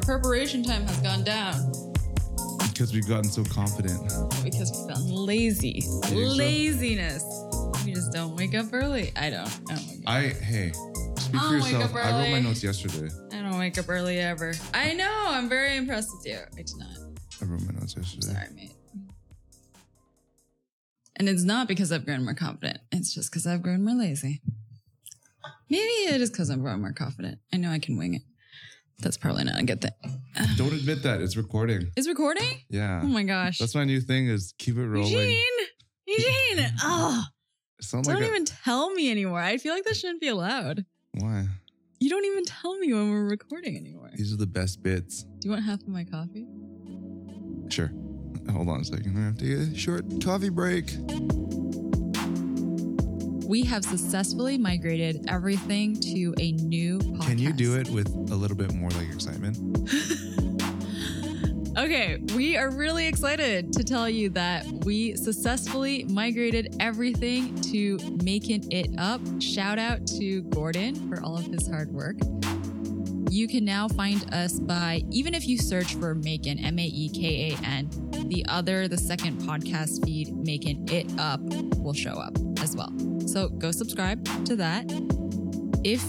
our preparation time has gone down Because we've gotten so confident. because we've gotten lazy. Think so? Laziness. We just don't wake up early. I don't. I don't wake up. I hey, speak for wake yourself. I wrote my notes yesterday. I don't wake up early ever. I know. I'm very impressed with you. I do not. I wrote my notes yesterday. Sorry, mate. And it's not because I've grown more confident. It's just because I've grown more lazy. Maybe it is because I'm growing more confident. I know I can wing it. That's probably not a good thing. Don't admit that. It's recording. Is recording? Yeah. Oh my gosh. That's my new thing is keep it rolling. Eugene! Eugene! Oh, don't like a- even tell me anymore. I feel like that shouldn't be allowed. why? You don't even tell me when we're recording anymore. These are the best bits. Do you want half of my coffee? Sure. Hold on a second. I have to get a short coffee break. We have successfully migrated everything to a new podcast. Can you do it with a little bit more like excitement? Okay, we are really excited to tell you that we successfully migrated everything to Making It Up. Shout out to Gordon for all of his hard work. You can now find us by, even if you search for Maekan, M A E K A N, the other, the second podcast feed, Making It Up, will show up as well. So go subscribe to that. If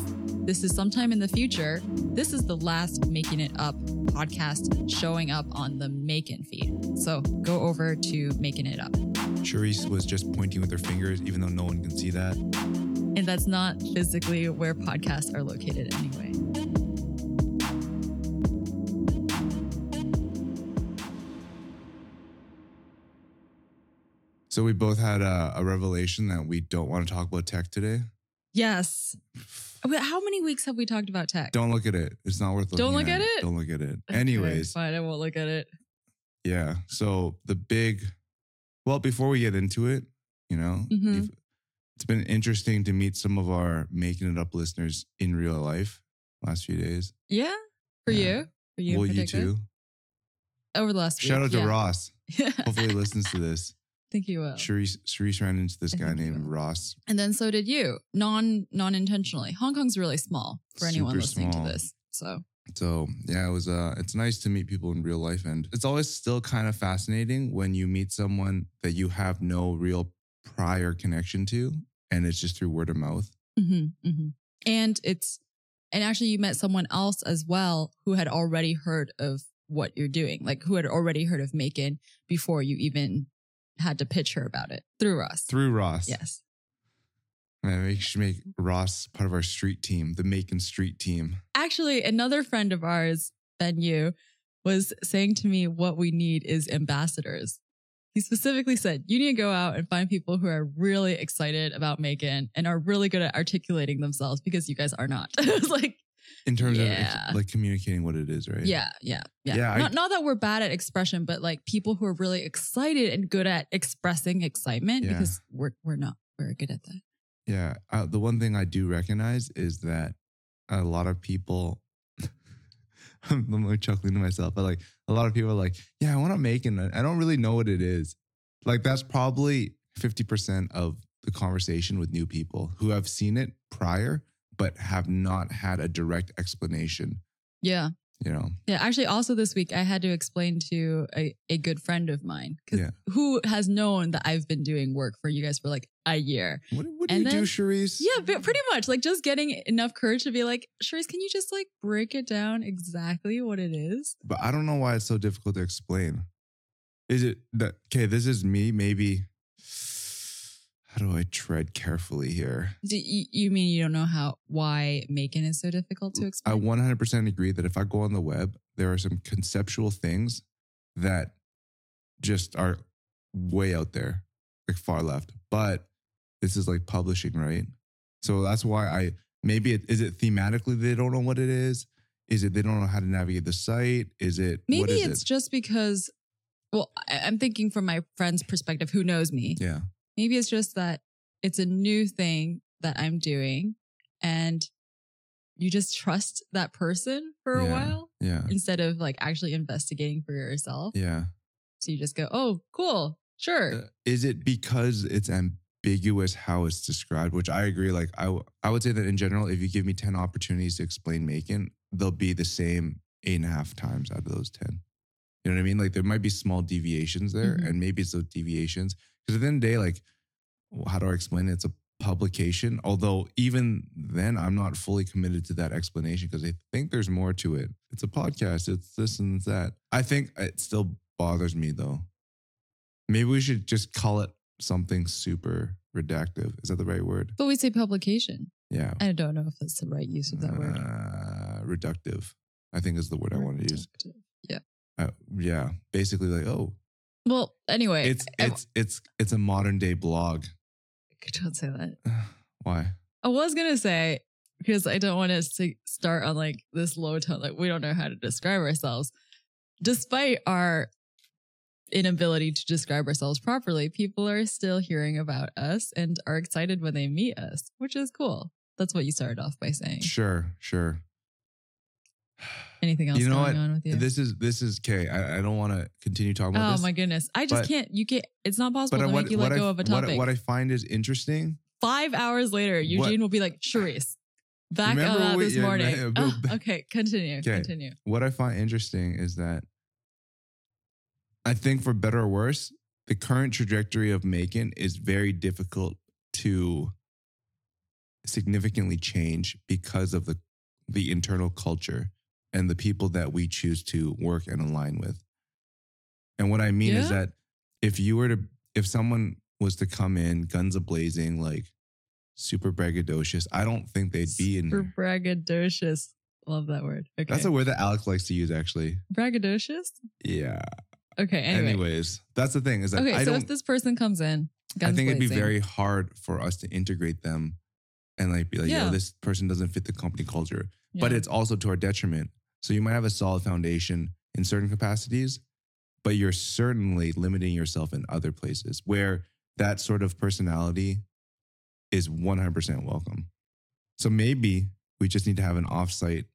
this is sometime in the future, this is the last Making It Up podcast showing up on the Maekan feed. So go over to Making It Up. Charisse was just pointing with her fingers, even though no one can see that. And that's not physically where podcasts are located anyway. So we both had a, a revelation that we don't want to talk about tech today. Yes. How many weeks have we talked about tech? Don't look at it. It's not worth looking Don't look at it? Don't look at it. Anyways, fine, I won't look at it. yeah. So the big, well, before we get into it, you know, Mhm. if- it's been interesting to meet some of our making it up listeners in real life last few days. Yeah, for Yeah. you, for you, well, you too. Over the last Shout week, out to yeah. Ross. Hopefully, he listens to this. Think you will. Charisse, Charisse ran into this I guy named. Ross. And then so did you, non non intentionally. Hong Kong's really small for anyone listening small. to this. So So yeah, it was. Uh, it's nice to meet people in real life, and it's always still kind of fascinating when you meet someone that you have no real prior connection to, and it's just through word of mouth. Mhm, mhm. And it's, and actually, you met someone else as well who had already heard of what you're doing, like who had already heard of Maekan before you even had to pitch her about it through Ross. Through Ross. Yes. Man, we should make Ross part of our street team, the Maekan Street team. Actually, another friend of ours, Ben Yu, was saying to me, what we need is ambassadors. He specifically said, you need to go out and find people who are really excited about Maekan and are really good at articulating themselves because you guys are not. I was like, In terms Yeah. of like communicating what it is, right? Yeah, yeah, yeah. Yeah, I- not, not that we're bad at expression, but like people who are really excited and good at expressing excitement Yeah. because we're we're not very good at that. Yeah. Uh, the one thing I do recognize is that a lot of people, I'm like chuckling to myself, but like a lot of people are like, yeah, I want to make it. I don't really know what it is. Like that's probably 50% of the conversation with new people who have seen it prior, but have not had a direct explanation, Yeah. you know? Yeah. Actually, also this week, I had to explain to a, a good friend of mine Yeah. who has known that I've been doing work for you guys for like a year. What, what do And you then- do, Charisse? Yeah, but pretty much like just getting enough courage to be like, Charisse, can you just like break it down exactly what it is? But I don't know why it's so difficult to explain. Is it that, okay, this is me, maybe. How do I tread carefully here? Do you, you mean you don't know how why Maekan is so difficult to mm, explain? I 100% agree that if I go on the web, there are some conceptual things that just are way out there, like far left. But this is like publishing, right? So that's why I maybe it, is it thematically they don't know what it is? Is it they don't know how to navigate the site? Is it Maybe is it's it? just because, well, I'm thinking from my friend's perspective, who knows me. Yeah. Maybe it's just that it's a new thing that I'm doing and you just trust that person for a Yeah. while Yeah. instead of like actually investigating for yourself. Yeah. So you just go, oh, cool, sure. Uh, is it because it's ambiguous how it's described which i agree like I, w- I would say that in general if you give me 10 opportunities to explain Maekan they'll be the same eight and a half times out of those 10. You know what I mean? Like there might be small deviations there, Mhm. and maybe it's those deviations. Because at the end of the day, like, how do I explain it? It's a publication. Although even then, I'm not fully committed to that explanation because I think there's more to it. It's a podcast. It's this and it's that. I think it still bothers me though. Maybe we should just call it something super redactive. Is that the right word? But we say publication. Yeah. I don't know if that's the right use of that word. Uh, reductive. I think is the word I want to use. Yeah. Uh, yeah. Basically, like, oh, Well, anyway, it's it's it's it's a modern day blog. don't say that. Why? I was gonna say because I don't want us to start on like this low tone, like we don't know how to describe ourselves. Despite our inability to describe ourselves properly, people are still hearing about us and are excited when they meet us, which is cool. That's what you started off by saying. Sure, sure. Anything else You know going what? on with you? This is this is okay. I, I don't want to continue talking about this. oh this. my goodness. I just but- can't you can't it's not possible to what, make you let I, go of a topic. what I find is interesting. Five hours later, Eugene will be like, Charisse, back Remember we- this yeah, morning. Oh, okay, continue. Okay. Continue. What I find interesting is that I think for better or worse, the current trajectory of Maekan is very difficult to significantly change because of the the internal culture and the people that we choose to work and align with. And what I mean is that if you were to if someone was to come in guns a blazing like super braggadocious, I don't think they'd be in here. braggadocious. Love that word. Okay. That's a word that Alex likes to use actually. braggadocious? Yeah. Okay. Anyway. Anyways, that's the thing is that okay. I so if this person comes in, I think it'd be very hard for us to integrate them, and like be like, Yeah. yo, this person doesn't fit the company culture. But it's also to our detriment. So you might have a solid foundation in certain capacities, but you're certainly limiting yourself in other places where that sort of personality is 100% welcome. So maybe we just need to have an offsite,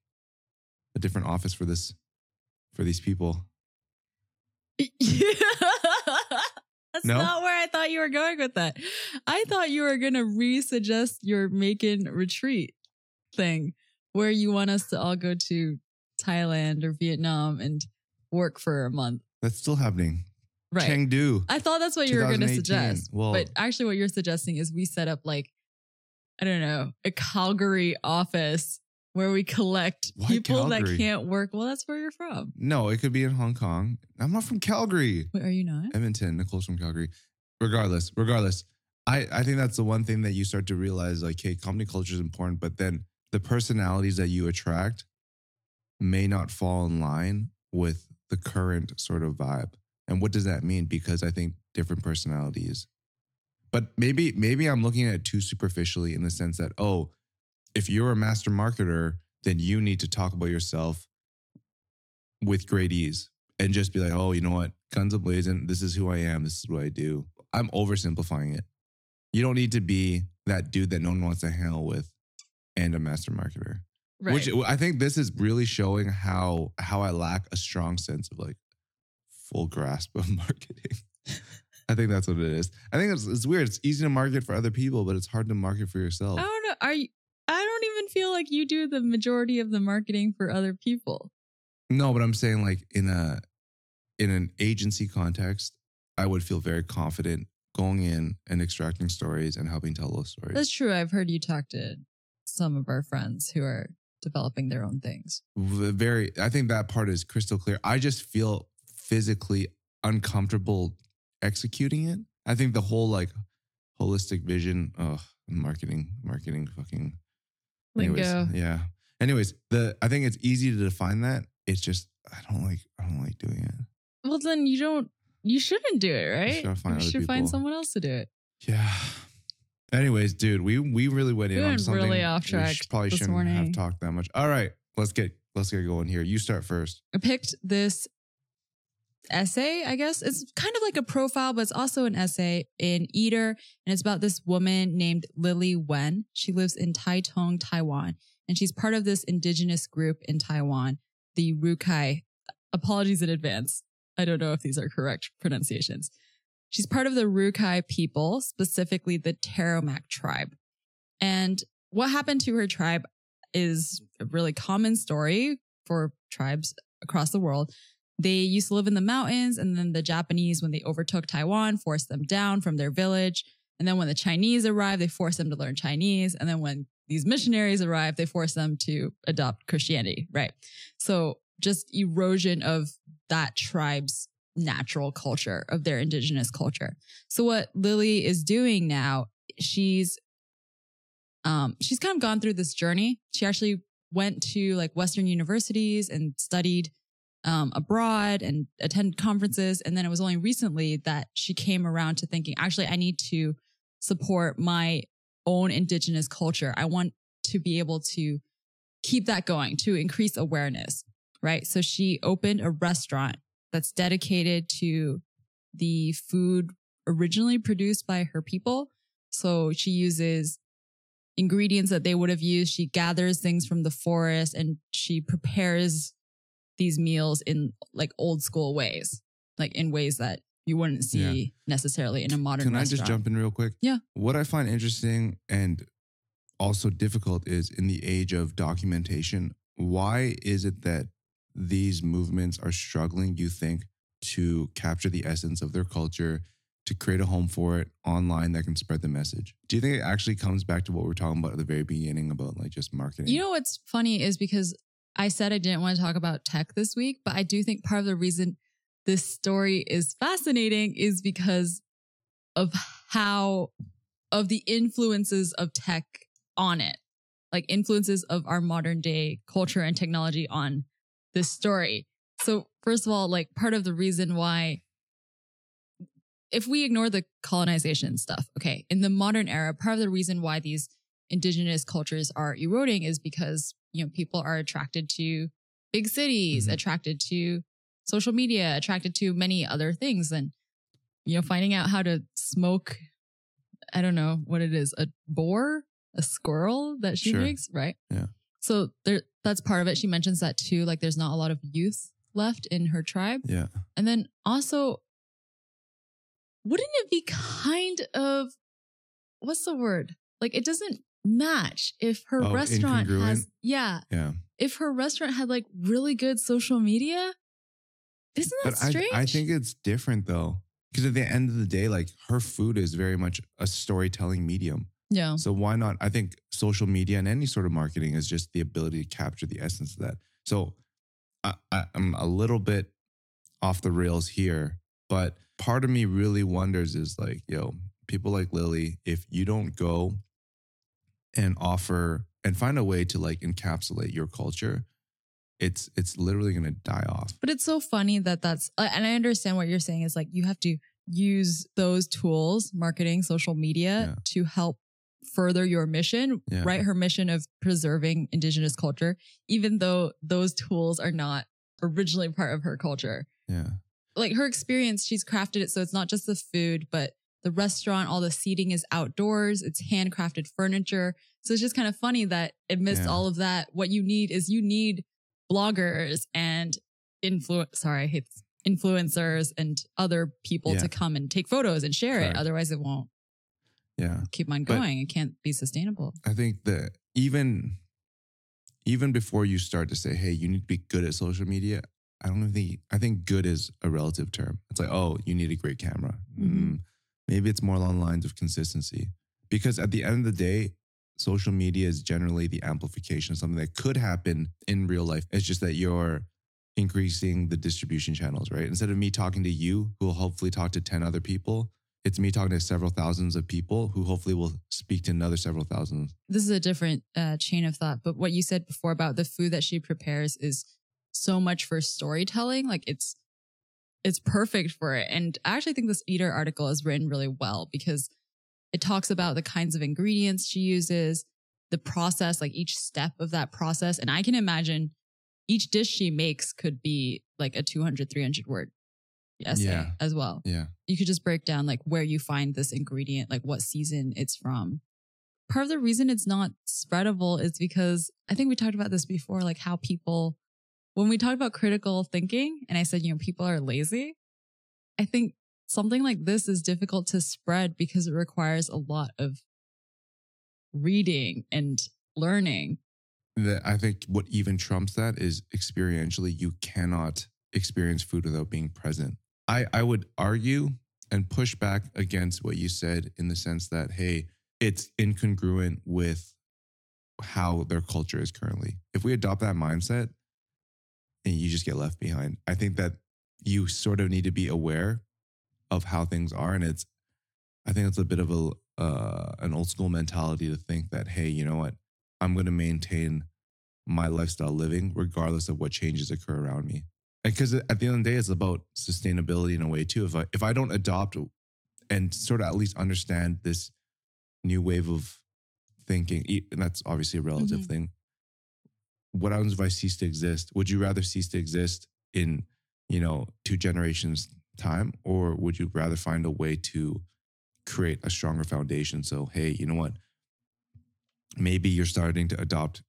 a different office for this, for these people. That's No? not where I thought you were going with that. I thought you were going to re-suggest your Maekan retreat thing where you want us to all go to Thailand or Vietnam and work for a month. That's still happening. Right. Chengdu. I thought that's what you were going to suggest. Well- but actually, what you're suggesting is we set up like, I don't know, a Calgary office where we collect people Calgary? that can't work. Well, that's where you're from. No, it could be in Hong Kong. I'm not from Calgary. Wait, are you not? Edmonton. Nicole's from Calgary. Regardless, regardless, I, I think that's the one thing that you start to realize like, hey, company culture is important, but then the personalities that you attract may not fall in line with the current sort of vibe. And what does that mean? Because I think different personalities. But maybe maybe I'm looking at it too superficially in the sense that, oh, if you're a master marketer, then you need to talk about yourself with great ease and just be like, oh, you know what? Guns ablazing. This is who I am. This is what I do. I'm oversimplifying it. You don't need to be that dude that no one wants to hang out with and a master marketer. Right. Which I think this is really showing how how I lack a strong sense of like full grasp of marketing. I think that's what it is. I think it's, it's weird. It's easy to market for other people, but it's hard to market for yourself. I don't know. Are you? I don't even feel like you do the majority of the marketing for other people. No, but I'm saying like in a in an agency context, I would feel very confident going in and extracting stories and helping tell those stories. That's true. I've heard you talk to some of our friends who are developing their own things. Very I think that part is crystal clear. I just feel physically uncomfortable executing it. I think the whole like holistic vision, oh, marketing, marketing fucking anyways, Lingo. yeah. Anyways, the I think it's easy to define that. It's just I don't like I don't like doing it. Well, then you don't. You shouldn't do it, right? gotta find you should find someone else to do it. Yeah. Anyways, dude, we we really went in We on something really off track sh- probably shouldn't have talked that much. All right, let's get let's get going here. You start first. I picked this essay, I guess. It's kind of like a profile, but it's also an essay in Eater. And it's about this woman named Lily Wen. She lives in Taitung, Taiwan. And she's part of this indigenous group in Taiwan, the Rukai. Apologies in advance. I don't know if these are correct pronunciations. She's part of the Rukai people, specifically the Taromac tribe. And what happened to her tribe is a really common story for tribes across the world. They used to live in the mountains, and then the Japanese, when they overtook Taiwan, forced them down from their village. And then when the Chinese arrived, they forced them to learn Chinese. And then when these missionaries arrived, they forced them to adopt Christianity, right? So just erosion of that tribe's natural culture, of their indigenous culture. So what Lily is doing now, she's um she's kind of gone through this journey. She actually went to like Western universities and studied um, abroad and attended conferences. And then it was only recently that she came around to thinking, actually, I need to support my own indigenous culture. I want to be able to keep that going to increase awareness, right? So she opened a restaurant that's dedicated to the food originally produced by her people. So she uses ingredients that they would have used. She gathers things from the forest and she prepares these meals in like old school ways, like in ways that you wouldn't see Yeah. necessarily in a modern Can I just jump in real quick? Yeah. What I find interesting and also difficult is in the age of documentation, why is it that these movements are struggling, you think, to capture the essence of their culture, to create a home for it online that can spread the message? Do you think it actually comes back to what we are talking about at the very beginning about like just marketing? You know what's funny is because I said I didn't want to talk about tech this week, but I do think part of the reason this story is fascinating is because of how of the influences of tech on it. Like influences of our modern day culture and technology on this story. So first of all, like part of the reason why if we ignore the colonization stuff, okay, in the modern era, part of the reason why these indigenous cultures are eroding is because you know people are attracted to big cities Mhm. attracted to social media attracted to many other things and you know finding out how to smoke i don't know what it is a boar a squirrel that she Sure. makes right Yeah. So there that's part of it she mentions that too like there's not a lot of youth left in her tribe Yeah. and then also, wouldn't it be kind of what's the word? Like it doesn't match if her Oh, restaurant has yeah, Yeah. if her restaurant had like really good social media. Isn't that But I. I think it's different though. Because at the end of the day, like her food is very much a storytelling medium. Yeah. So why not? I think social media and any sort of marketing is just the ability to capture the essence of that. So I, I'm a little bit off the rails here, but part of me really wonders is like, yo, people like Lily, if you don't go and offer and find a way to like encapsulate your culture, it's it's literally gonna die off. But it's so funny that that's, uh, and I understand what you're saying is like you have to use those tools, marketing, social media, Yeah. to help further your mission, Yeah. right? Her mission of preserving indigenous culture, even though those tools are not originally part of her culture. Yeah. Like her experience, she's crafted it so it's not just the food, but the restaurant, all the seating is outdoors, it's handcrafted furniture. So it's just kind of funny that amidst Yeah. all of that, what you need is you need bloggers and influence sorry, I hate this, influencers and other people Yeah. to come and take photos and share Correct. it. Otherwise it won't Yeah. keep on But- going. it can't be sustainable. I think that even even before you start to say, "Hey, you need to be good at social media," I don't think I think good is a relative term. It's like, "Oh, you need a great camera." Mhm. Mm, maybe it's more along the lines of consistency, because at the end of the day, social media is generally the amplification of something that could happen in real life. It's just that you're increasing the distribution channels, right? Instead of me talking to you, who will hopefully talk to ten other people. It's me talking to several thousands of people who hopefully will speak to another several thousands. this is a different uh, chain of thought, but what you said before about the food that she prepares is so much for storytelling. Like it's, it's perfect for it. And I actually think this eater article is written really well because it talks about the kinds of ingredients she uses, the process, like each step of that process. And I can imagine each dish she makes could be like a 200, 300 word essay Yeah. as well Yeah. you could just break down like where you find this ingredient, like what season it's from. Part of the reason it's not spreadable is because I think we talked about this before, like how people, when we talked about critical thinking, and I said, you know, people are lazy. I think something like this is difficult to spread because it requires a lot of reading and learning. that I think what even trumps that is experientially, you cannot experience food without being present. I, I would argue and push back against what you said in the sense that, hey, it's incongruent with how their culture is currently. If we adopt that mindset, and you just get left behind. I think that you sort of need to be aware of how things are, and it's. I think it's a bit of a uh, an old school mentality to think that hey, you know what, I'm going to maintain my lifestyle living regardless of what changes occur around me. Because at the end of the day, it's about sustainability in a way too. If I if I don't adopt and sort of at least understand this new wave of thinking, and that's obviously a relative Mhm. thing. What happens if I cease to exist? Would you rather cease to exist in, you know, two generations time, or would you rather find a way to create a stronger foundation? So, hey, you know what? Maybe you're starting to adopt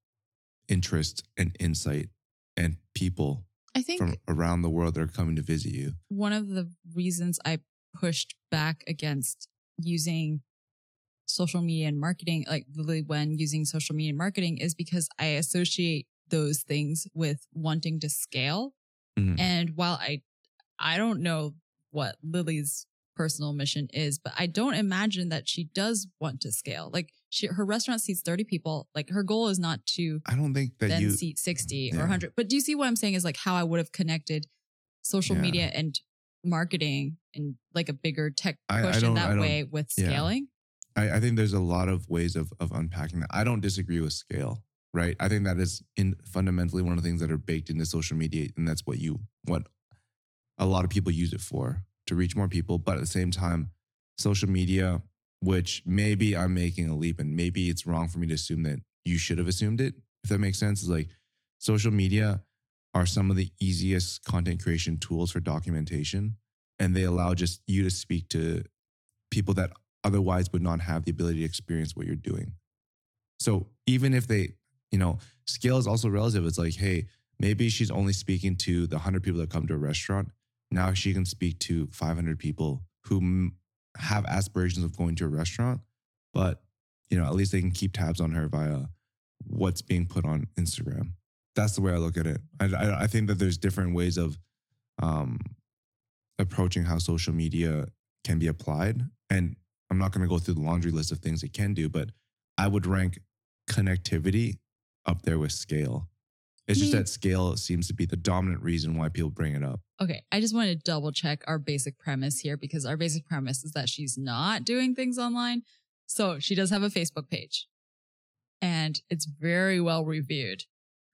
interest and insight and people I think from around the world that are coming to visit you. one of the reasons I pushed back against using social media and marketing, like literally when using social media and marketing, is because I associate those things with wanting to scale. Mhm. And while I, I don't know what Lily's personal mission is, but I don't imagine that she does want to scale. Like she, her restaurant seats 30 people. Like her goal is not to I don't think that then you. seat 60 or 100. But do you see what I'm saying is like how I would have connected social Yeah. media and marketing and like a bigger tech I- I push in that way with yeah. scaling? I, I think there's a lot of ways of of unpacking that. I don't disagree with scale, right? I think that is in fundamentally one of the things that are baked into social media, and that's what you what a lot of people use it for to reach more people. But at the same time, social media, which maybe I'm making a leap, and maybe it's wrong for me to assume that you should have assumed it. If that makes sense, is like social media are some of the easiest content creation tools for documentation, and they allow just you to speak to people that otherwise would not have the ability to experience what you're doing. So even if they, you know, scale is also relative. It's like, hey, maybe she's only speaking to the 100 people that come to a restaurant. Now she can speak to 500 people who have aspirations of going to a restaurant, but, you know, at least they can keep tabs on her via what's being put on Instagram. That's the way I look at it. I, I, I think that there's different ways of um, approaching how social media can be applied. And I'm not going to go through the laundry list of things it can do, but I would rank connectivity up there with scale. It's just that scale seems to be the dominant reason why people bring it up. Okay, I just want to double check our basic premise here because our basic premise is that she's not doing things online. So she does have a Facebook page and it's very well reviewed.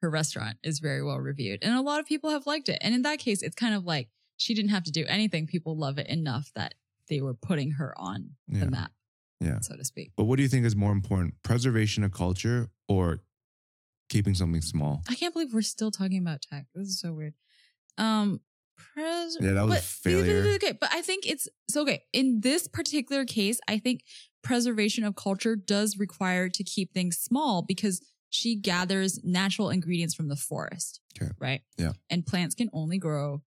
Her restaurant is very well reviewed and a lot of people have liked it. And in that case, it's kind of like she didn't have to do anything. People love it enough that they were putting her on Yeah. the map, Yeah. so to speak. But what do you think is more important, preservation of culture or keeping something small? I can't believe we're still talking about tech. This is so weird. Um, pres- Yeah, that was a but- failure. Okay, but I think it's so okay. In this particular case, I think preservation of culture does require to keep things small because she gathers natural ingredients from the forest. Okay. Right. Yeah. And plants can only grow,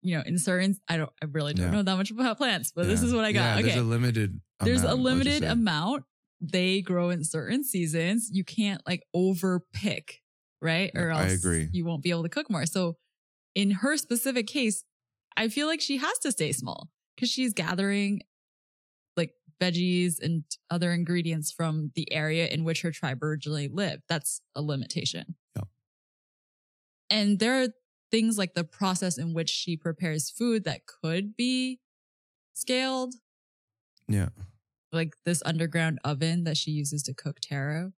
you know, in certain. I don't. I really don't Yeah. know that much about plants, but this is what I got. Yeah, okay There's a limited there's a amount, limited amount they grow in certain seasons you can't like over pick right or else I agree. you won't be able to cook more so in her specific case i feel like she has to stay small because she's gathering like veggies and other ingredients from the area in which her tribe originally lived that's a limitation Yeah. and there are things like the process in which she prepares food that could be scaled Yeah. Like this underground oven that she uses to cook taro,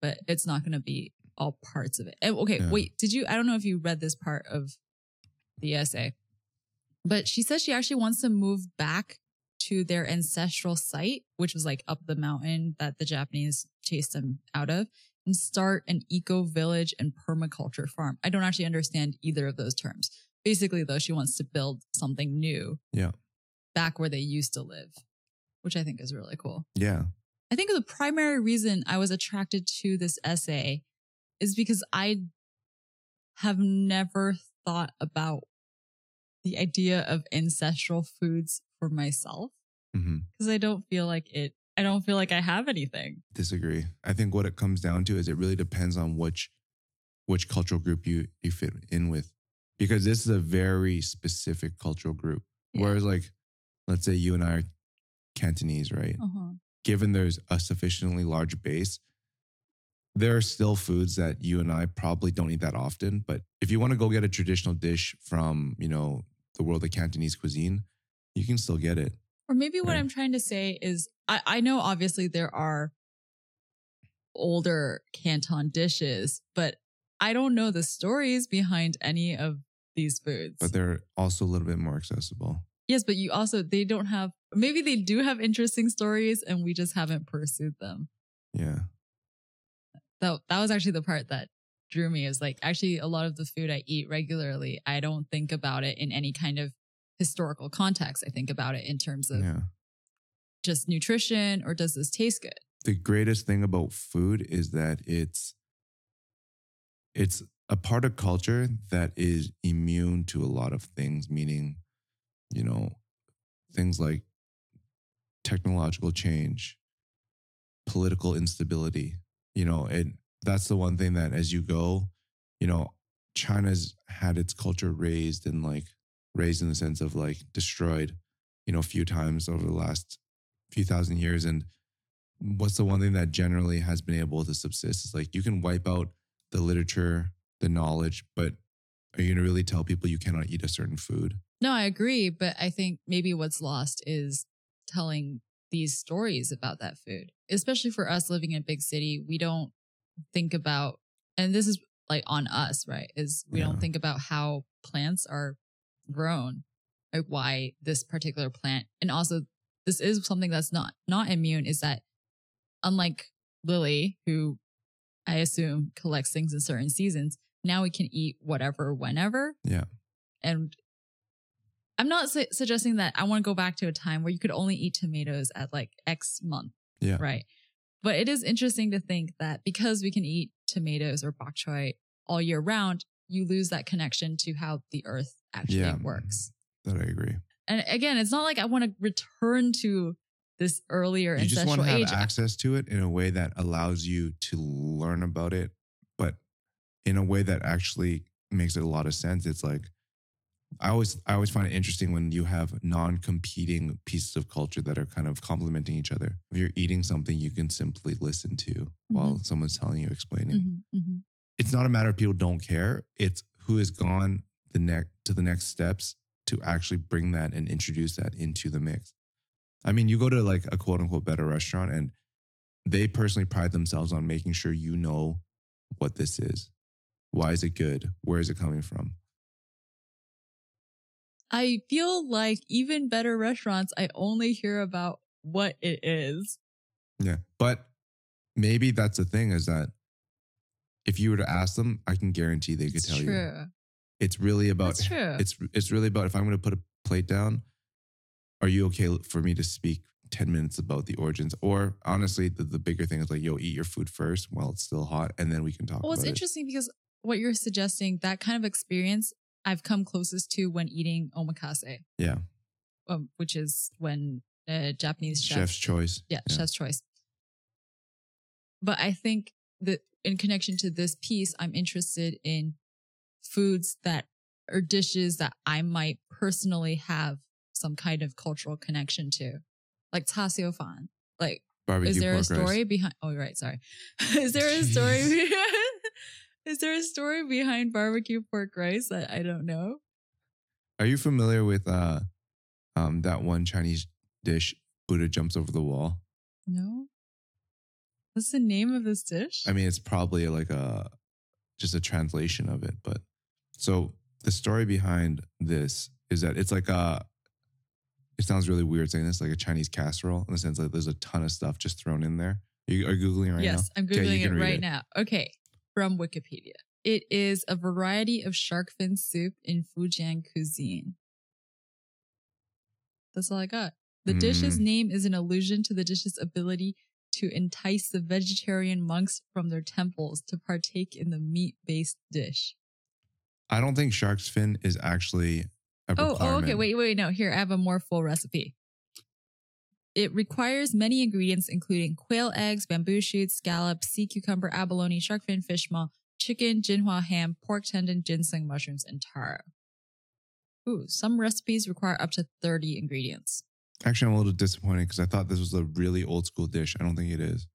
but it's not going to be all parts of it. And, okay, Yeah. wait, did you? I don't know if you read this part of the essay, but she says she actually wants to move back to their ancestral site, which was like up the mountain that the Japanese chased them out of, and start an eco village and permaculture farm. I don't actually understand either of those terms. Basically, though, she wants to build something new. Yeah. Back where they used to live, which I think is really cool. Yeah. I think the primary reason I was attracted to this essay is because I have never thought about the idea of ancestral foods for myself mm-hmm. because I don't feel like it I don't feel like I have anything. Disagree. I think what it comes down to is it really depends on which which cultural group you you fit in with, because this is a very specific cultural group. Yeah. Whereas, like, let's say you and I are Cantonese, right? Uh-huh. Given there's a sufficiently large base, there are still foods that you and I probably don't eat that often. But if you want to go get a traditional dish from, you know, the world of Cantonese cuisine, you can still get it. Or maybe what Right. I'm trying to say is I, I know obviously there are older Canton dishes, but I don't know the stories behind any of these foods. But they're also a little bit more accessible. yes, but you also they don't have maybe they do have interesting stories and we just haven't pursued them. Yeah. That that was actually the part that drew me is like actually a lot of the food I eat regularly, I don't think about it in any kind of historical context. I think about it in terms of Yeah. just nutrition or does this taste good? the greatest thing about food is that it's it's a part of culture that is immune to a lot of things meaning you know things like technological change political instability you know and that's the one thing that as you go you know china's had its culture raised and like raised in the sense of like destroyed you know a few times over the last few thousand years and what's the one thing that generally has been able to subsist is like you can wipe out the literature, the knowledge, but are you going to really tell people you cannot eat a certain food? No, I agree, but I think maybe what's lost is telling these stories about that food. Especially for us living in a big city, we don't think about and this is like on us, right? Is we Yeah. don't think about how plants are grown, like why this particular plant and also this is something that's not not immune is that unlike Lily, who I assume collects things in certain seasons, now we can eat whatever whenever. Yeah. And I'm not su- suggesting that I want to go back to a time where you could only eat tomatoes at like X month, Yeah. right? But it is interesting to think that because we can eat tomatoes or bok choy all year round, you lose that connection to how the earth actually Yeah. works. That I agree. And again, it's not like I want to return to this earlier You just want to have age. access to it in a way that allows you to learn about it, but in a way that actually makes it a lot of sense. It's like I always I always find it interesting when you have non-competing pieces of culture that are kind of complementing each other. If you're eating something you can simply listen to while someone's telling you, explaining. Mhm, mhm. it's not a matter of people don't care. It's who has gone the next to the next steps to actually bring that and introduce that into the mix. I mean, you go to like a quote unquote better restaurant and they personally pride themselves on making sure you know what this is. Why is it good? Where is it coming from? I feel like even better restaurants, I only hear about what it is. Yeah. But maybe that's the thing is that if you were to ask them, I can guarantee they could It's tell you. true. It's really about true. it's it's really about if I'm going to put a plate down, are you okay for me to speak 10 minutes about the origins? Or honestly, the, the bigger thing is like, yo, eat your food first while it's still hot, and then we can talk Well, it's about interesting because what you're suggesting, that kind of experience, I've come closest to when eating omakase. Yeah. um, which is when a Japanese chef, Chef's choice. yeah, chef's choice. But I think that in connection to this piece, I'm interested in foods that or dishes that I might personally have some kind of cultural connection to, like char siu fan. Like, Barbecue is there a story rice. behind? Oh, right, sorry. is there a story? is there a story behind barbecue pork rice that I don't know? Are you familiar with uh, um, that one Chinese dish, Buddha jumps over the wall? No. What's the name of this dish? I mean, it's probably like a just a translation of it, but so the story behind this is that it's like a. It sounds really weird saying this, like a Chinese casserole, in the sense that there's a ton of stuff just thrown in there. Are you are you googling right yes, now? Yes, I'm Okay, googling it right it. now. Okay, from Wikipedia. It is a variety of shark fin soup in Fujian cuisine. That's all I got. The dish's Mm. name is an allusion to the dish's ability to entice the vegetarian monks from their temples to partake in the meat-based dish. I don't think shark's fin is actually a Oh, oh, okay. Wait, wait, no. Here, I have a more full recipe. It requires many ingredients, including quail eggs, bamboo shoots, scallops, sea cucumber, abalone, shark fin, fish maw, chicken, jinhua ham, pork tendon, ginseng mushrooms, and taro. Ooh, some recipes require up to 30 ingredients. Actually, I'm a little disappointed because I thought this was a really old school dish. I don't think it is.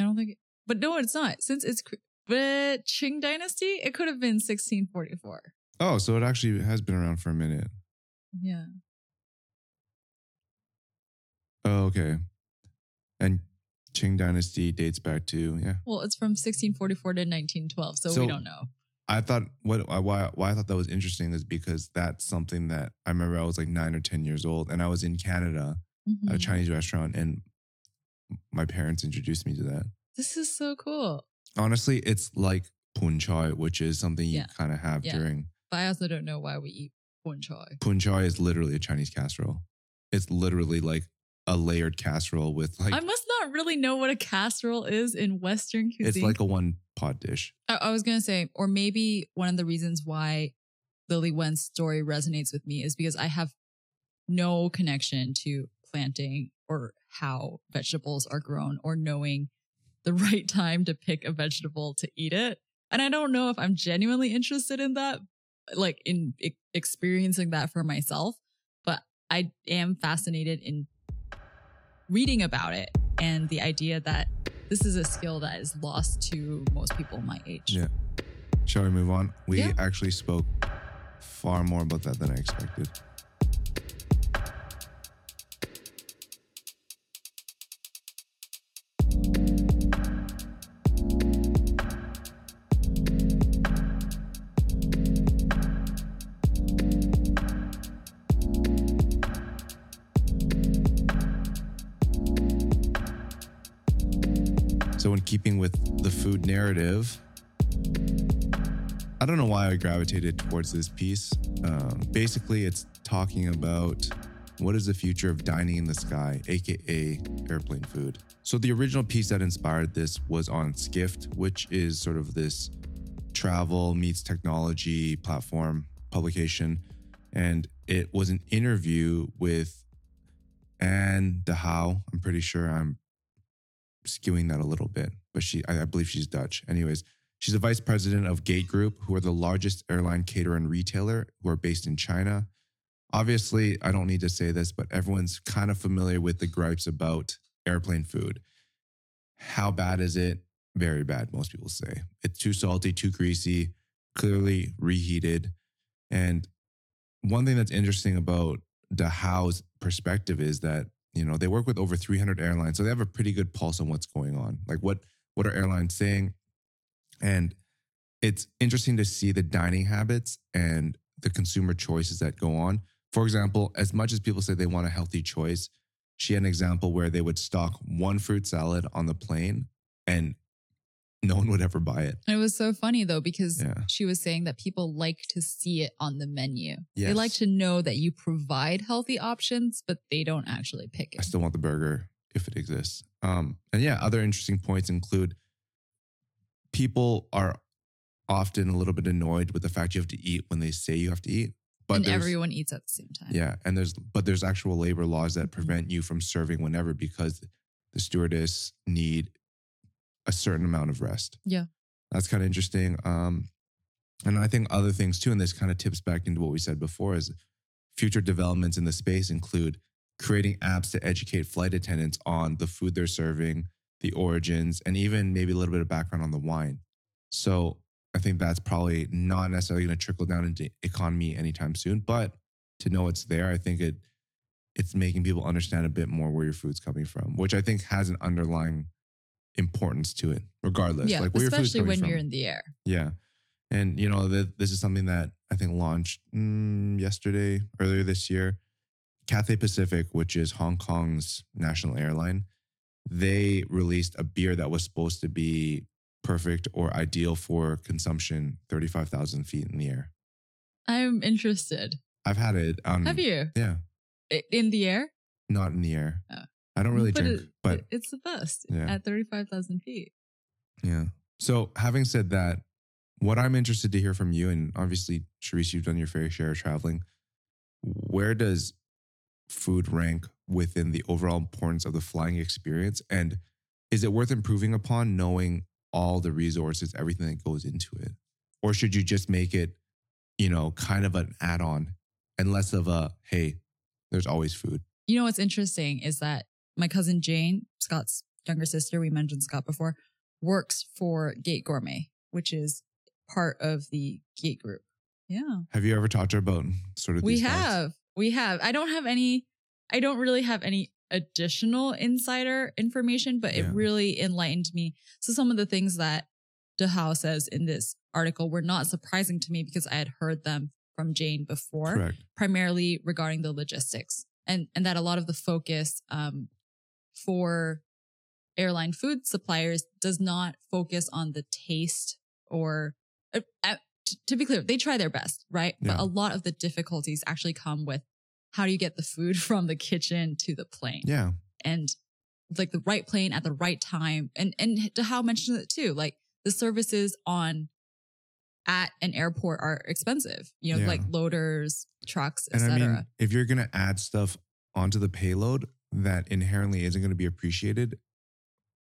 I don't think, it, but no, it's not. Since it's, but Qing Dynasty, it could have been 1644. Oh, so it actually has been around for a minute. Yeah. Oh, okay. And Qing Dynasty dates back to yeah. Well, it's from 1644 to 1912, so, So- we don't know. I thought what why why I thought that was interesting is because that's something that I remember I was like nine or ten years old and I was in Canada at a Mhm. Chinese restaurant and my parents introduced me to that. This is so cool. Honestly, it's like pun chai, which is something you Yeah. kind of have Yeah. during But I also don't know why we eat bun chai. pun chai is literally a Chinese casserole. It's literally like a layered casserole with like I must not really know what a casserole is in Western cuisine. it's like a one pot dish. I, I was gonna say, or maybe one of the reasons why Lily Wen's story resonates with me is because I have no connection to planting or how vegetables are grown or knowing the right time to pick a vegetable to eat it. And I don't know if I'm genuinely interested in that, like in experiencing that for myself, but I am fascinated in reading about it and the idea that this is a skill that is lost to most people my age. Yeah. Shall we move on? We Yeah. actually spoke far more about that than I expected. Keeping with the food narrative, I don't know why I gravitated towards this piece. Um, basically, it's talking about what is the future of dining in the sky, aka airplane food. So, the original piece that inspired this was on Skift, which is sort of this travel meets technology platform publication. And it was an interview with Anne de Hauw. I'm pretty sure I'm skewing that a little bit, but she, I, I believe she's Dutch. Anyways, she's the vice president of Gate Group, who are the largest airline caterer and retailer who are based in China. Obviously, I don't need to say this, but everyone's kind of familiar with the gripes about airplane food. How bad is it? Very bad, most people say. It's too salty, too greasy, clearly reheated. And one thing that's interesting about the perspective is that you know they work with over 300 airlines so they have a pretty good pulse on what's going on like what what are airlines saying? And it's interesting to see the dining habits and the consumer choices that go on. For example as much as people say they want a healthy choice she had an example where they would stock one fruit salad on the plane and no one would ever buy it it was so funny though, because Yeah. she was saying that people like to see it on the menu. They like to know that you provide healthy options, but they don't actually pick it. I still want the burger if it exists. Um, and yeah, other interesting points include people are often a little bit annoyed with the fact you have to eat when they say you have to eat. But and everyone eats at the same time. yeah, and there's but there's actual labor laws that prevent you from serving whenever because the stewardess need a certain amount of rest. Yeah. That's kind of interesting. Um, and I think other things too, and this kind of tips back into what we said before is future developments in the space include creating apps to educate flight attendants on the food they're serving, the origins, and even maybe a little bit of background on the wine. So I think that's probably not necessarily going to trickle down into economy anytime soon, but to know it's there, I think it it's making people understand a bit more where your food's coming from, which I think has an underlying importance to it, regardless. Yeah, like where your food's especially when from. you're in the air. Yeah. And, you know, th- this is something that I think launched mm, yesterday, earlier this year. Cathay Pacific, which is Hong Kong's national airline, they released a beer that was supposed to be perfect or ideal for consumption 35,000 feet in the air. I'm interested. I've had it. On, Have you Yeah. In the air? Not in the air. Oh. I don't really but drink, it- but it's the best Yeah. at thirty-five thousand feet. Yeah. So having said that, what I'm interested to hear from you, and obviously, Charisse, you've done your fair share of traveling. Where does food rank within the overall importance of the flying experience? And is it worth improving upon knowing all the resources, everything that goes into it? Or should you just make it, you know, kind of an add on and less of a, hey, there's always food? You know what's interesting is that my cousin Jane, Scott's younger sister, we mentioned Scott before, works for Gate Gourmet, which is part of the Gate Group. Yeah. Have you ever talked to her about sort of We have. We have. I don't have any, I don't really have any additional insider information, but Yeah. it really enlightened me. So some of the things that de Hauw says in this article were not surprising to me because I had heard them from Jane before Correct. primarily regarding the logistics and and that a lot of the focus um, for airline food suppliers does not focus on the taste or uh, uh, t- to be clear they try their best right? But a lot of the difficulties actually come with how do you get the food from the kitchen to the plane? Yeah. and like the right plane at the right time. And and de Hauw mentioned it too like the services on at an airport are expensive you know Yeah. like loaders trucks And I etc mean, if you're going to add stuff onto the payload that inherently isn't going to be appreciated,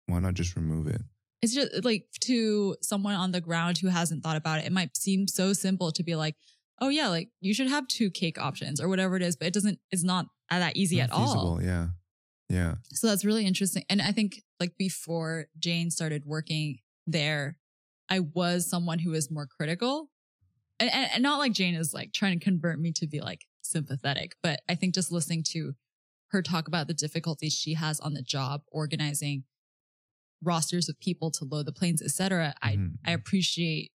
why not just remove it? it's just uh, like to someone on the ground who hasn't thought about it it might seem so simple to be like oh yeah like you should have two cake options or whatever it is but it doesn't it's not that easy Not at all feasible, Yeah. Yeah. So that's really interesting. And I think like before Jane started working there, I was someone who was more critical. And, and, and not like Jane is like trying to convert me to be like sympathetic, but I think just listening to her talk about the difficulties she has on the job organizing rosters of people to load the planes, etc. I Mhm. I appreciate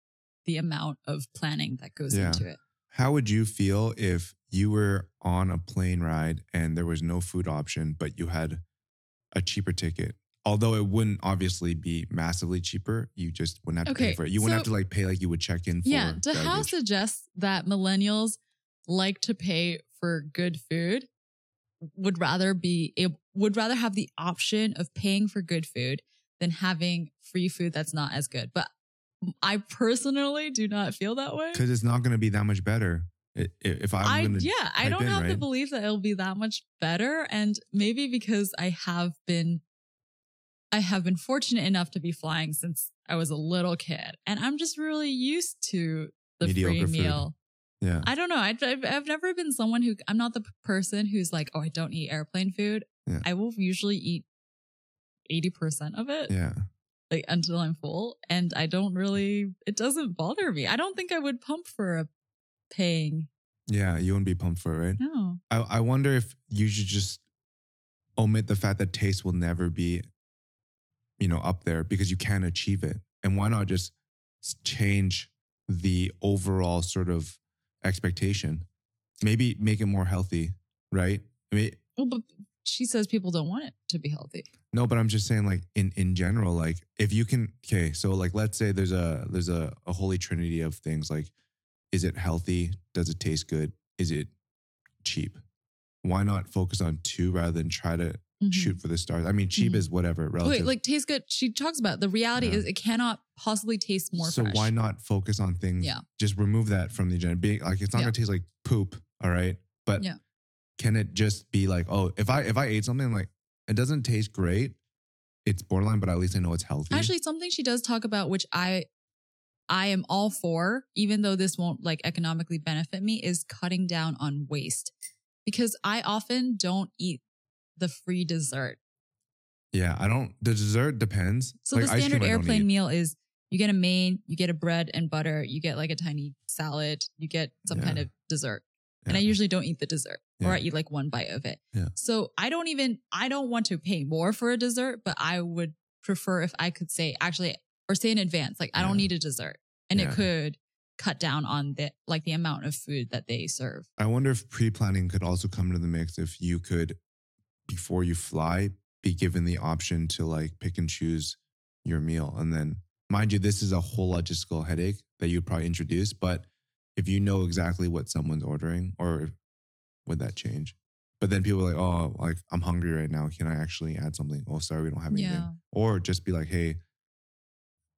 the amount of planning that goes Yeah. into it. How would you feel if you were on a plane ride and there was no food option, but you had a cheaper ticket? Although it wouldn't obviously be massively cheaper, you just wouldn't have to pay for it. You wouldn't have to like pay like you would check in for. Yeah, baggage. suggests that millennials like to pay for good food, would rather be ab- would rather have the option of paying for good food than having free food that's not as good. But I personally do not feel that way. because it's not going to be that much better. If I'm I yeah, I don't in, have the right? belief that it'll be that much better, and maybe because I have been, I have been fortunate enough to be flying since I was a little kid, and I'm just really used to the Mediocre free meal. Yeah, I don't know. I, I've, I've never been someone who I'm not the person who's like, oh, I don't eat airplane food. Yeah. I will usually eat eighty percent of it, yeah, like until I'm full, and I don't really. It doesn't bother me. I don't think I would pump for a paying. yeah. You wouldn't be pumped for it, right? No. I, I wonder if you should just omit the fact that taste will never be, you know, up there because you can't achieve it. And why not just change the overall sort of expectation? Maybe make it more healthy, right? I mean, Well, but she says people don't want it to be healthy. no, but I'm just saying, like in in general, like if you can, okay, so like let's say there's a there's a, a holy trinity of things. Like, is it healthy? Does it taste good? Is it cheap? Why not focus on two rather than try to Mhm. shoot for the stars? I mean, cheap Mhm. is whatever relative. Wait, like taste good. She talks about the reality Yeah. is it cannot possibly taste more so fresh. why not focus on things? Yeah. Just remove that from the agenda. Being like it's not Yeah. gonna taste like poop. All right, but Yeah. can it just be like, oh, if I if I ate something like it doesn't taste great, it's borderline, but at least I know it's healthy. Actually, something she does talk about, which I I am all for, even though this won't like economically benefit me, is cutting down on waste. Because I often don't eat the free dessert. Yeah, I don't. The dessert depends. So Like, the standard cream airplane meal is you get a main, you get a bread and butter, you get like a tiny salad, you get some kind of dessert. And I usually don't eat the dessert or I eat like one bite of it. Yeah. So I don't even, I don't want to pay more for a dessert, but I would prefer if I could say actually, or say in advance, like I don't need a dessert and Yeah. it could cut down on the, like the amount of food that they serve. I wonder if pre-planning could also come into the mix. If you could, before you fly, be given the option to like pick and choose your meal, and then mind you, this is a whole logistical headache that you'd probably introduce. But if you know exactly what someone's ordering, or would that change? But then people are like, oh, like I'm hungry right now. Can I actually add something? Oh, sorry, we don't have anything. Yeah. Or just be like, hey,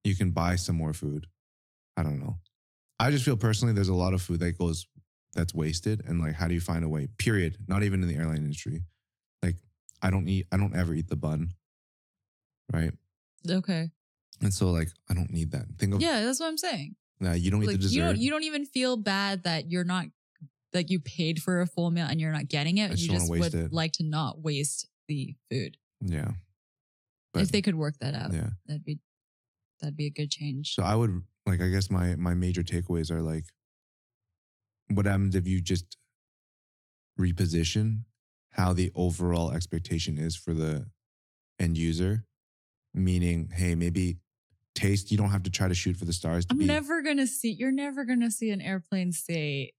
you can buy some more food. I don't know. I just feel personally there's a lot of food that goes that's wasted. And like, how do you find a way? Period. Not even in the airline industry. Like I don't eat. I don't ever eat the bun, right? Okay. And so like I don't need that. Think of Yeah, that's what I'm saying. nah, you don't eat the Like dessert. you don't you don't even feel bad that you're not that you paid for a full meal and you're not getting it. I just you just would it. like to not waste the food. yeah, if they could work that out, yeah. that'd be that'd be a good change. So I would like I guess my my major takeaways are like what happens if you just reposition how the overall expectation is for the end user, meaning, hey, maybe taste, you don't have to try to shoot for the stars to I'm be never gonna see. You're never gonna see an airplane say,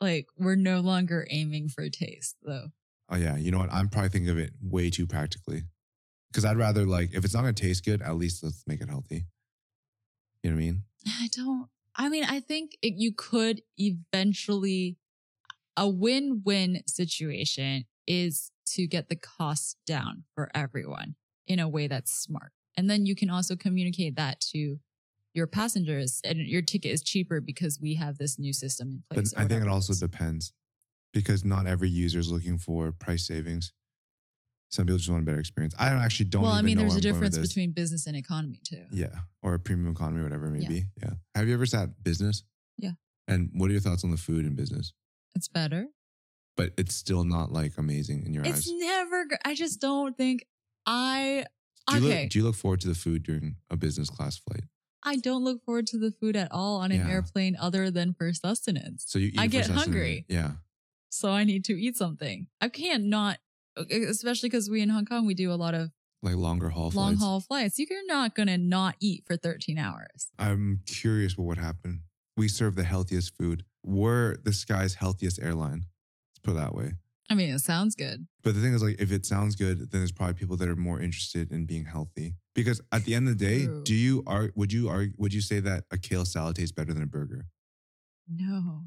like, we're no longer aiming for taste, though. Oh yeah, you know what? I'm probably thinking of it way too practically. Because I'd rather like if it's not gonna taste good, at least let's make it healthy. You know what I mean? I don't. I mean, I think it, you could eventually. A win-win situation is to get the cost down for everyone in a way that's smart, and then you can also communicate that to your passengers, and your ticket is cheaper because we have this new system in place. or I think it also depends because not every user is looking for price savings. Some people just want a better experience. I don't actually don't. well, I mean, there's a I'm going with difference between business and economy too. yeah, or a premium economy, whatever it may Yeah. be. Yeah. Have you ever sat business? Yeah. And what are your thoughts on the food in business? It's better. But it's still not like amazing in your It's eyes. It's never. I just don't think I. Do you, okay, look, do you look forward to the food during a business class flight? I don't look forward to the food at all on an Yeah. airplane other than for sustenance. So you eat I get hungry. Yeah. So I need to eat something. I can't not, especially because we in Hong Kong we do a lot of Like longer haul long flights. haul flights. You're not gonna not eat for 13 hours. I'm curious what would happen. We serve the healthiest food. We're the sky's healthiest airline. Put it that way. I mean, it sounds good. But the thing is, like, if it sounds good, then there's probably people that are more interested in being healthy. Because at the end of the day, True. do you are would you are would you say that a kale salad tastes better than a burger? No.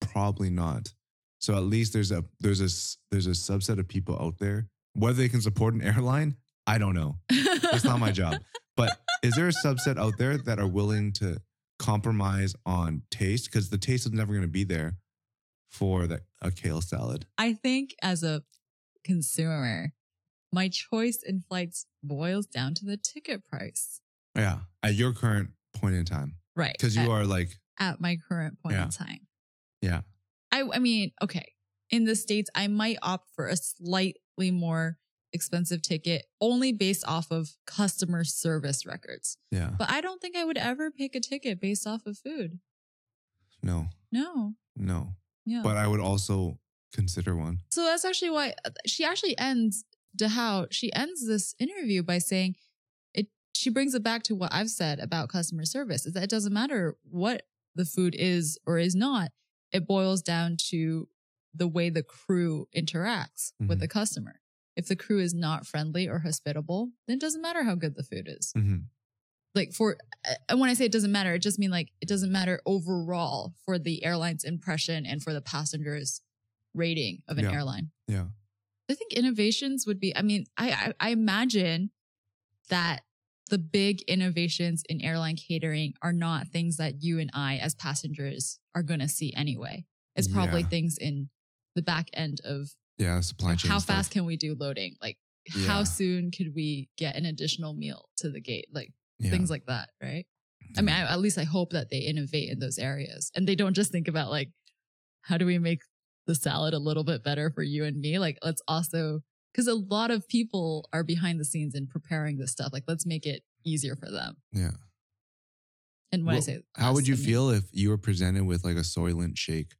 Probably not. So at least there's a there's a there's a subset of people out there. Whether they can support an airline, I don't know. It's not my job. But is there a subset out there that are willing to compromise on taste? Because the taste is never going to be there for the, a kale salad. I think as a consumer, my choice in flights boils down to the ticket price. Yeah, at your current point in time, Right. because you at, are like, at my current point Yeah. in time. yeah, I I mean, okay. In the States, I might opt for a slightly more expensive ticket only based off of customer service records. yeah, But I don't think I would ever pick a ticket based off of food. no, No. no. Yeah. But I would also consider one. so that's actually why uh, she actually ends de Hauw, she ends this interview by saying it she brings it back to what I've said about customer service is that it doesn't matter what the food is or is not. It boils down to the way the crew interacts with Mhm. the customer. If the crew is not friendly or hospitable, then it doesn't matter how good the food is. Mhm. Like for and when I say it doesn't matter, it just mean like it doesn't matter overall for the airline's impression and for the passengers rating of an Yeah. airline. Yeah, I think innovations would be. I mean, I, I I imagine that the big innovations in airline catering are not things that you and I as passengers are going to see anyway. It's probably Yeah. things in the back end of yeah. Supply chain. how stuff. fast can we do loading? Like Yeah. how soon could we get an additional meal to the gate? Like Yeah. things like that, right? I mean, I, at least I hope that they innovate in those areas and they don't just think about like, how do we make the salad a little bit better for you and me? Like, let's also, because a lot of people are behind the scenes in preparing this stuff. Like, let's make it easier for them. yeah. And when I Well, say, how would you I feel if you were presented with like a Soylent shake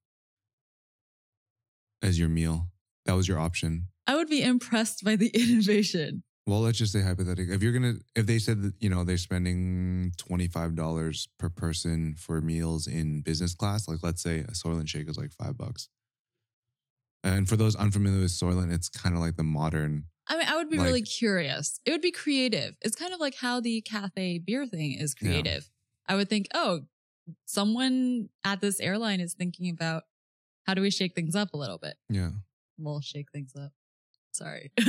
as your meal? That was your option. I would be impressed by the innovation. Well, let's just say hypothetically, if you're gonna, if they said that you know they're spending twenty five dollars per person for meals in business class, like let's say a Soylent shake is like five bucks. And for those unfamiliar with Soylent, it's kind of like the modern. I mean, I would be Like- really curious. It would be creative. It's kind of like how the cafe beer thing is Yeah. creative. I would think, oh, someone at this airline is thinking about how do we shake things up a little bit. Yeah, We'll shake things up. Sorry.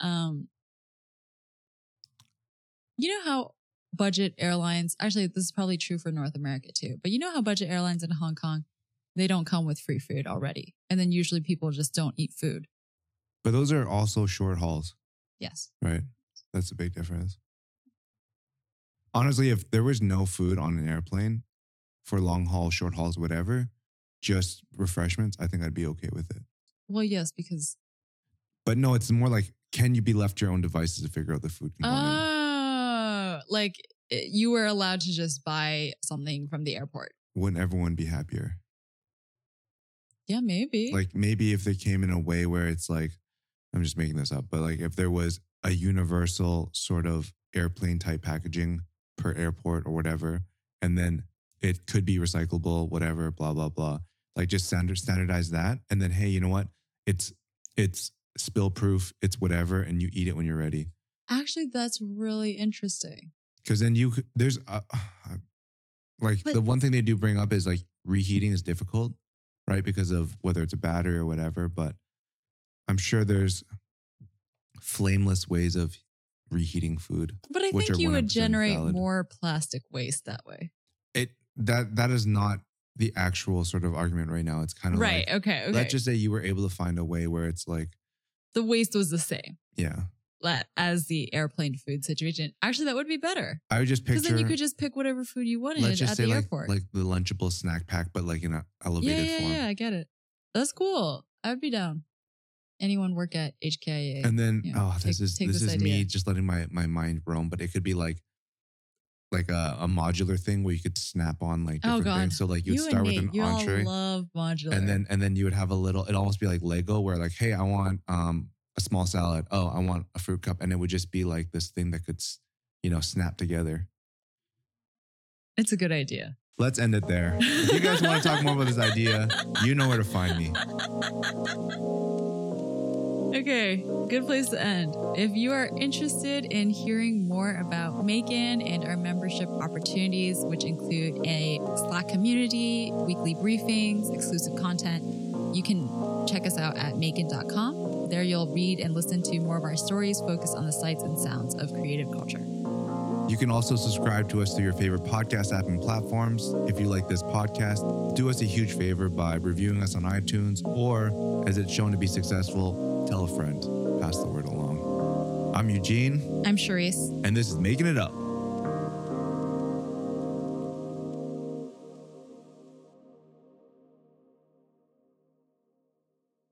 um, you know how budget airlines, actually, this is probably true for North America too, but you know how budget airlines in Hong Kong, they don't come with free food already. And then usually people just don't eat food. But those are also short hauls, Yes. right? That's a big difference. Honestly, if there was no food on an airplane for long haul, short hauls, whatever, just refreshments, I think I'd be okay with it. Well, yes, because But no, it's more like, can you be left your own devices to figure out the food component? oh, like eh, you were allowed to just buy something from the airport. Wouldn't everyone be happier? Yeah, maybe. Like maybe if they came in a way where it's like, I'm just making this up, but like if there was a universal sort of airplane type packaging per airport or whatever, and then it could be recyclable, whatever, blah blah blah. Like just standard standardize that, and then hey, you know what? It's it's spill proof, it's whatever, and you eat it when you're ready. Actually, that's really interesting. Because then you could, there's uh, like But- the one thing they do bring up is like reheating is difficult, right? Because of whether it's a battery or whatever. But I'm sure there's flameless ways of reheating food. But I Which think you would generate valid. more plastic waste that way. It that that is not the actual sort of argument right now. It's kind of Right. like okay. Okay. let's just say you were able to find a way where it's like the waste was the same yeah. as the airplane food situation. Actually, that would be better I would just because picture. then you could just pick whatever food you wanted let's just at say the like airport. like the lunchable snack pack, but like in an elevated yeah, form. yeah. I get it. That's cool. I would be down. Anyone work at HKIA? And then Yeah, oh, this take- is take this, this is me just letting my my mind roam, but it could be like like a, a modular thing where you could snap on like Oh, different God. things. So like you would you start with Nate, an you entree, all love modular. and then and then you would have a little. It'd almost be like Lego, where like, hey, I want um a small salad. Oh, I want a fruit cup, and it would just be like this thing that could you know snap together. it's a good idea. Let's end it there. If you guys want to talk more about this idea, you know where to find me. Okay, good place to end. If you are interested in hearing more about Maekan and our membership opportunities, which include a Slack community, weekly briefings, exclusive content, you can check us out at maekan.com. There you'll read and listen to more of our stories focused on the sights and sounds of creative culture. You can also subscribe to us through your favorite podcast app and platforms. If you like this podcast, do us a huge favor by reviewing us on iTunes or, as it's shown to be successful, tell a friend. Pass the word along. I'm Eugene, I'm Charisse. and this is Making It Up.